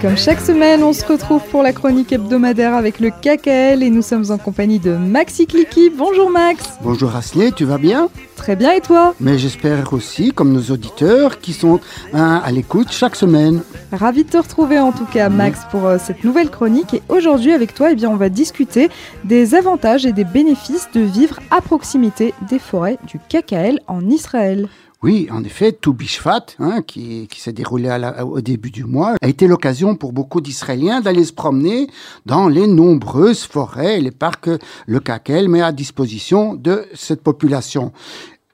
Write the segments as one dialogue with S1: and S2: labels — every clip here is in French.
S1: comme chaque semaine, on se retrouve pour la chronique hebdomadaire avec le KKL et nous sommes en compagnie de Maxi Clicky. Bonjour Max.
S2: Bonjour Aslier, tu vas bien?
S1: Très bien et toi?
S2: Mais j'espère aussi, comme nos auditeurs, qui sont hein, à l'écoute chaque semaine.
S1: Ravi de te retrouver en tout cas Max pour euh, cette nouvelle chronique et aujourd'hui avec toi eh bien, on va discuter des avantages et des bénéfices de vivre à proximité des forêts du KKL en Israël.
S2: Oui, en effet, tout Bishvat, hein, qui, qui s'est déroulé au début du mois, a été l'occasion pour beaucoup d'Israéliens d'aller se promener dans les nombreuses forêts et les parcs le KKL met à disposition de cette population.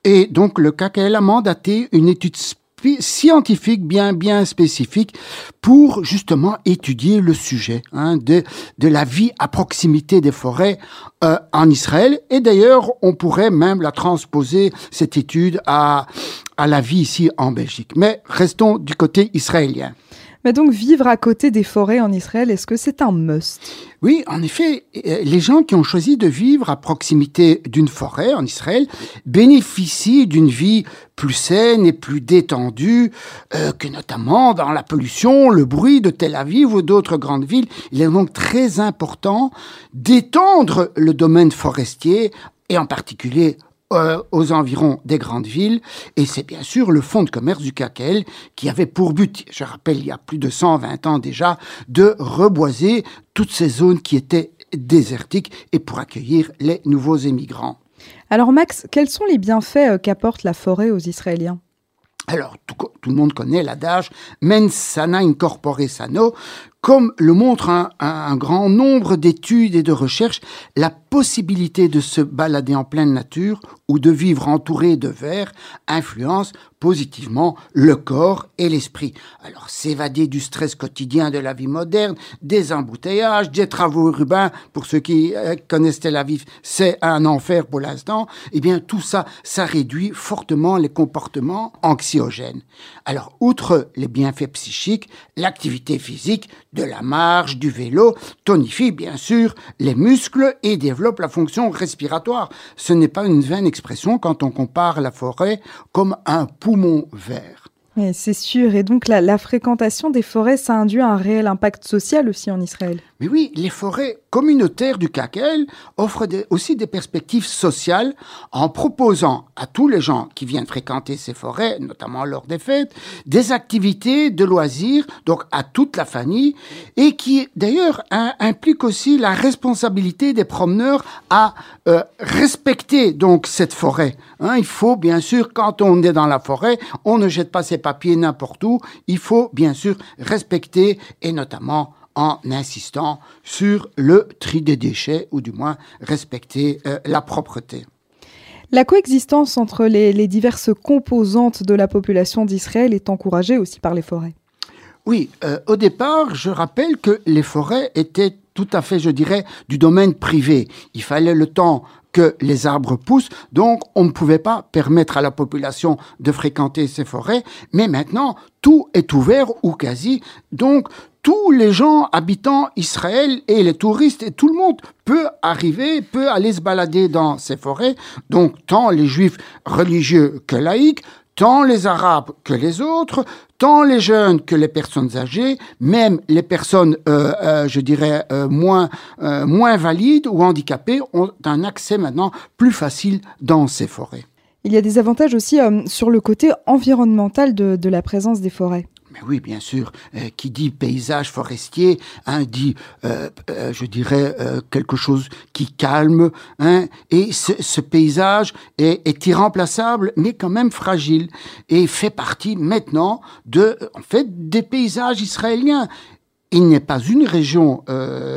S2: Et donc le KKL a mandaté une étude scientifique bien bien spécifique pour justement étudier le sujet hein, de la vie à proximité des forêts euh, en Israël. Et d'ailleurs on pourrait même la transposer cette étude à à la vie ici en Belgique. Mais restons du côté israélien
S1: mais donc vivre à côté des forêts en Israël, est-ce que c'est un must?
S2: Oui, en effet, euh, les gens qui ont choisi de vivre à proximité d'une forêt en Israël bénéficient d'une vie plus saine et plus détendue euh, que notamment dans la pollution, le bruit de Tel Aviv ou d'autres grandes villes. Il est donc très important d'étendre le domaine forestier et en particulier euh, aux environs des grandes villes. Et c'est bien sûr le fonds de commerce du KKL qui avait pour but, je rappelle, il y a plus de 120 ans déjà, de reboiser toutes ces zones qui étaient désertiques et pour accueillir les nouveaux émigrants.
S1: Alors Max, quels sont les bienfaits euh, qu'apporte la forêt aux Israéliens?
S2: Alors, tout, tout, le monde connaît l'adage mens sana incorpore sano. Comme le montre un, un grand nombre d'études et de recherches, la possibilité de se balader en pleine nature ou de vivre entouré de verre influence positivement le corps et l'esprit. Alors s'évader du stress quotidien de la vie moderne, des embouteillages, des travaux urbains, pour ceux qui euh, connaissent Tel Aviv, c'est un enfer pour l'instant, eh bien tout ça, ça réduit fortement les comportements anxiogènes. Alors outre les bienfaits psychiques, l'activité physique, de la marche, du vélo, tonifie bien sûr les muscles et développe la fonction respiratoire. Ce n'est pas une vaine expression quand on compare la forêt comme un poumon vert.
S1: C'est sûr. Et donc, la, fréquentation des forêts, ça induit un réel impact social aussi en Israël.
S2: Mais oui, les forêts communautaires du KKL offrent aussi des perspectives sociales en proposant à tous les gens qui viennent fréquenter ces forêts, notamment lors des fêtes, des activités de loisirs, donc à toute la famille, et qui d'ailleurs impliquent aussi la responsabilité des promeneurs à euh, respecter cette forêt. Hein, il faut bien sûr, quand on est dans la forêt, on ne jette pas ses papiers n'importe où. Il faut bien sûr respecter et notamment en insistant sur le tri des déchets ou du moins respecter euh, la propreté.
S1: La coexistence entre les, les, diverses composantes de la population d'Israël est encouragée aussi par les forêts.
S2: Oui, euh, au départ, je rappelle que les forêts étaient tout à fait, je dirais, du domaine privé. Il fallait le temps que les arbres poussent, donc on ne pouvait pas permettre à la population de fréquenter ces forêts, mais maintenant tout est ouvert ou quasi, donc tous les gens habitant Israël et les touristes et tout le monde peut arriver, peut aller se balader dans ces forêts, donc tant les juifs religieux que laïcs, tant les Arabes que les autres, tant les jeunes que les personnes âgées, même les personnes, euh, euh, je dirais, euh, moins, moins valides ou handicapées ont un accès maintenant plus facile dans ces forêts.
S1: Il y a des avantages aussi sur le côté environnemental de la présence des forêts.
S2: Mais oui, bien sûr. Euh, qui dit paysage forestier, hein, dit, euh, euh, je dirais, quelque chose qui calme. Hein, et ce, paysage est, irremplaçable, mais quand même fragile, et fait partie maintenant des paysages israéliens. Il n'est pas une région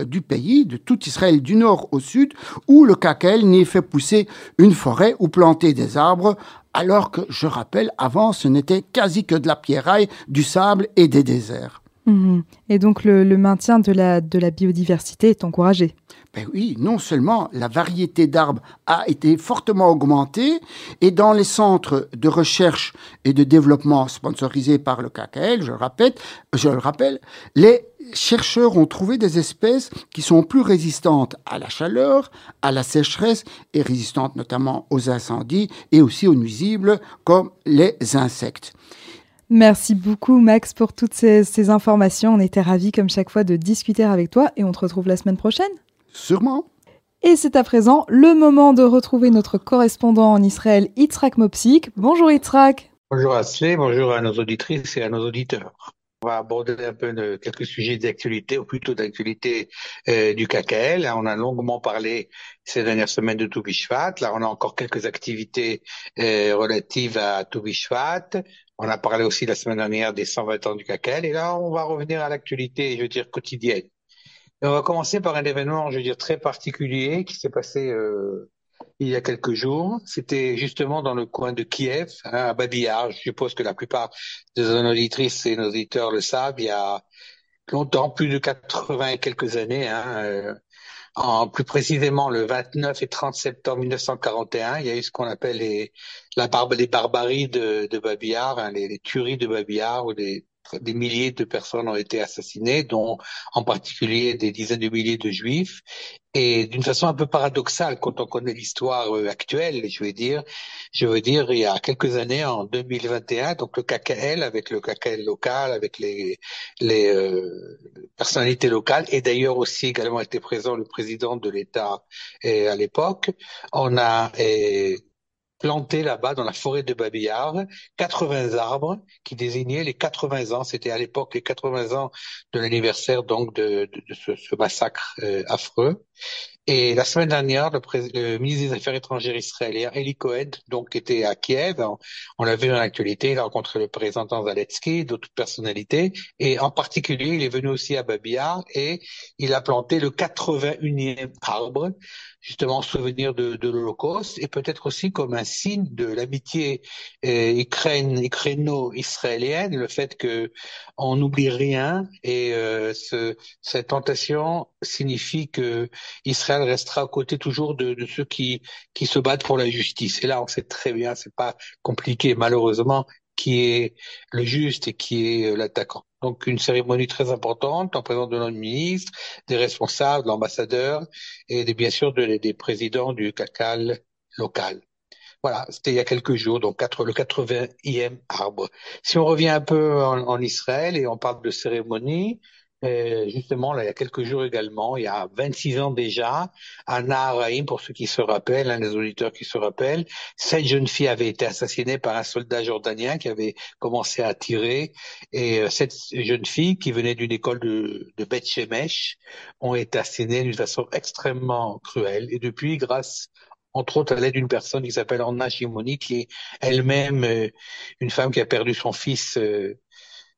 S2: du pays, de tout Israël du nord au sud, où le KKL n'y fait pousser une forêt ou planter des arbres alors que, je rappelle, avant, ce n'était quasi que de la pierraille, du sable et des déserts.
S1: Mmh. Et donc le, le, maintien de la, de la biodiversité est encouragé.
S2: Ben oui, non seulement la variété d'arbres a été fortement augmentée, et dans les centres de recherche et de développement sponsorisés par le KKL, je le rappelle, je le rappelle les chercheurs ont trouvé des espèces qui sont plus résistantes à la chaleur, à la sécheresse et résistantes notamment aux incendies et aussi aux nuisibles comme les insectes.
S1: Merci beaucoup Max pour toutes ces, ces informations. On était ravis comme chaque fois de discuter avec toi et on te retrouve la semaine prochaine.
S2: Sûrement.
S1: Et c'est à présent le moment de retrouver notre correspondant en Israël, Yitzhak Mopsik. Bonjour Yitzhak.
S3: Bonjour Asley, bonjour à nos auditrices et à nos auditeurs. On va aborder un peu de, quelques sujets d'actualité, ou plutôt d'actualité euh, du KKL. On a longuement parlé ces dernières semaines de Toubishvat. Là, on a encore quelques activités euh, relatives à Toubishvat. On a parlé aussi la semaine dernière des 120 ans du KKL. Et là, on va revenir à l'actualité, je veux dire, quotidienne. Et on va commencer par un événement, je veux dire, très particulier qui s'est passé euh, il y a quelques jours. C'était justement dans le coin de Kiev, hein, à Babillard. Je suppose que la plupart de nos auditrices et nos auditeurs le savent. Il y a longtemps, plus de 80 et quelques années, hein, euh, en, plus précisément le 29 et 30 septembre 1941, il y a eu ce qu'on appelle les, la barbe, les barbaries de, de Babillard, hein, les, les, tueries de Babillard, ou les des milliers de personnes ont été assassinées, dont en particulier des dizaines de milliers de juifs. Et d'une façon un peu paradoxale, quand on connaît l'histoire euh, actuelle, je vais dire, je veux dire, il y a quelques années, en 2021, donc le KKL avec le KKL local, avec les, les euh, personnalités locales, et d'ailleurs aussi également été présent le président de l'État à l'époque, on a planté là-bas dans la forêt de Babillard 80 arbres qui désignaient les 80 ans, c'était à l'époque les 80 ans de l'anniversaire donc de, de, ce, ce, massacre euh, affreux. Et la semaine dernière, le, ministre des Affaires étrangères israélien, Eli Cohen, donc était à Kiev. On, l'a vu dans l'actualité, il a rencontré le président Zelensky, d'autres personnalités. Et en particulier, il est venu aussi à Babillard et il a planté le 81e arbre, justement en souvenir de, l'Holocauste et peut-être aussi comme un signe de l'amitié euh, ukraino-israélienne, le fait que on n'oublie rien et euh, ce, cette tentation signifie que Israël restera à côté toujours de, de, ceux qui, qui se battent pour la justice. Et là, on sait très bien, c'est pas compliqué, malheureusement, qui est le juste et qui est euh, l'attaquant. Donc une cérémonie très importante en présence de notre ministre, des responsables, de l'ambassadeur et des, bien sûr de, des présidents du CACAL local. Voilà, c'était il y a quelques jours, donc le 80e arbre. Si on revient un peu en Israël et on parle de cérémonie, euh, justement, là, il y a quelques jours également, il y a 26 ans déjà, à Naharaim, pour ceux qui se rappellent, hein, les auditeurs qui se rappellent, cette jeune fille avait été assassinée par un soldat jordanien qui avait commencé à tirer, et euh, cette jeune fille, qui venait d'une école de, de Beth Shemesh, ont été assassinées d'une façon extrêmement cruelle, et depuis, grâce entre autres à l'aide d'une personne qui s'appelle Anna Shimoni, qui est elle-même euh, une femme qui a perdu son fils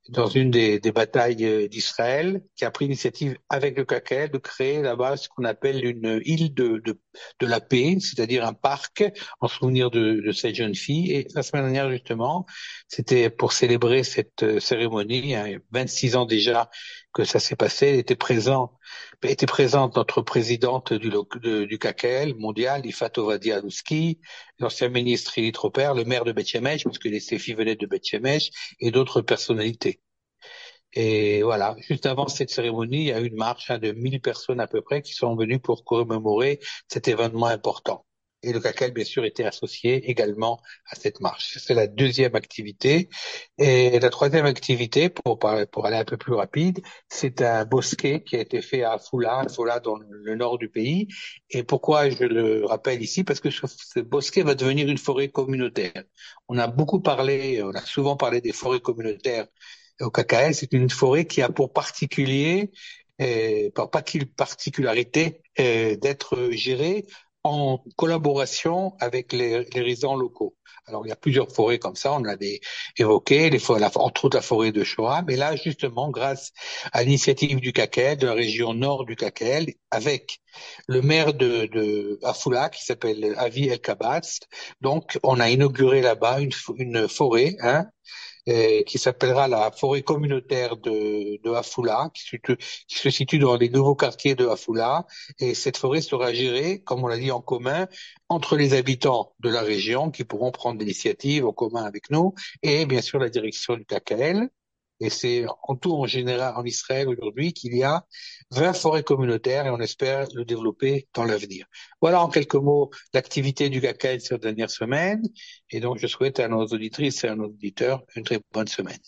S3: dans une des, des batailles euh, d'Israël, qui a pris l'initiative avec le KKL de créer là-bas ce qu'on appelle une île de, de, de la paix, c'est-à-dire un parc en souvenir de, de, cette jeune fille. Et la semaine dernière, justement, c'était pour célébrer cette euh, cérémonie, hein, 26 ans déjà que ça s'est passé, elle était présent, était présente notre présidente du, du KKL mondial, Ifat Ovadia l'ancien ministre Ili Troper, le maire de Betchemesh, parce que les filles venaient de Betchemesh, et d'autres personnalités. Et voilà, juste avant cette cérémonie, il y a eu une marche hein, de 1000 personnes à peu près qui sont venues pour commémorer cet événement important et le CACEL, bien sûr, était associé également à cette marche. C'est la deuxième activité. Et la troisième activité, pour, pour aller un peu plus rapide, c'est un bosquet qui a été fait à Foula, Foula dans le nord du pays. Et pourquoi je le rappelle ici? Parce que ce, bosquet va devenir une forêt communautaire. On a beaucoup parlé, on a souvent parlé des forêts communautaires au KKL. C'est une forêt qui a pour particulier, euh, pas qu'il particularité, euh, d'être gérée en collaboration avec les, les, résidents locaux. Alors il y a plusieurs forêts comme ça, on l'avait évoqué, les entre autres la forêt de Shoah, mais là justement grâce à l'initiative du KKL, de la région nord du KKL, avec le maire de, de qui s'appelle Avi El Kabatz, donc on a inauguré là-bas une, une forêt, hein, qui s'appellera la forêt communautaire de, de Afula, qui, qui, se situe dans les nouveaux quartiers de Afula. Et cette forêt sera gérée, comme on l'a dit, en commun entre les habitants de la région qui pourront prendre l'initiative en commun avec nous et bien sûr la direction du KKL. Et c'est en tout en général en Israël aujourd'hui qu'il y a 20 forêts communautaires et on espère le développer dans l'avenir. Voilà en quelques mots l'activité du GACAL ces dernières semaines. Et donc je souhaite à nos auditrices et à nos auditeurs une très bonne semaine.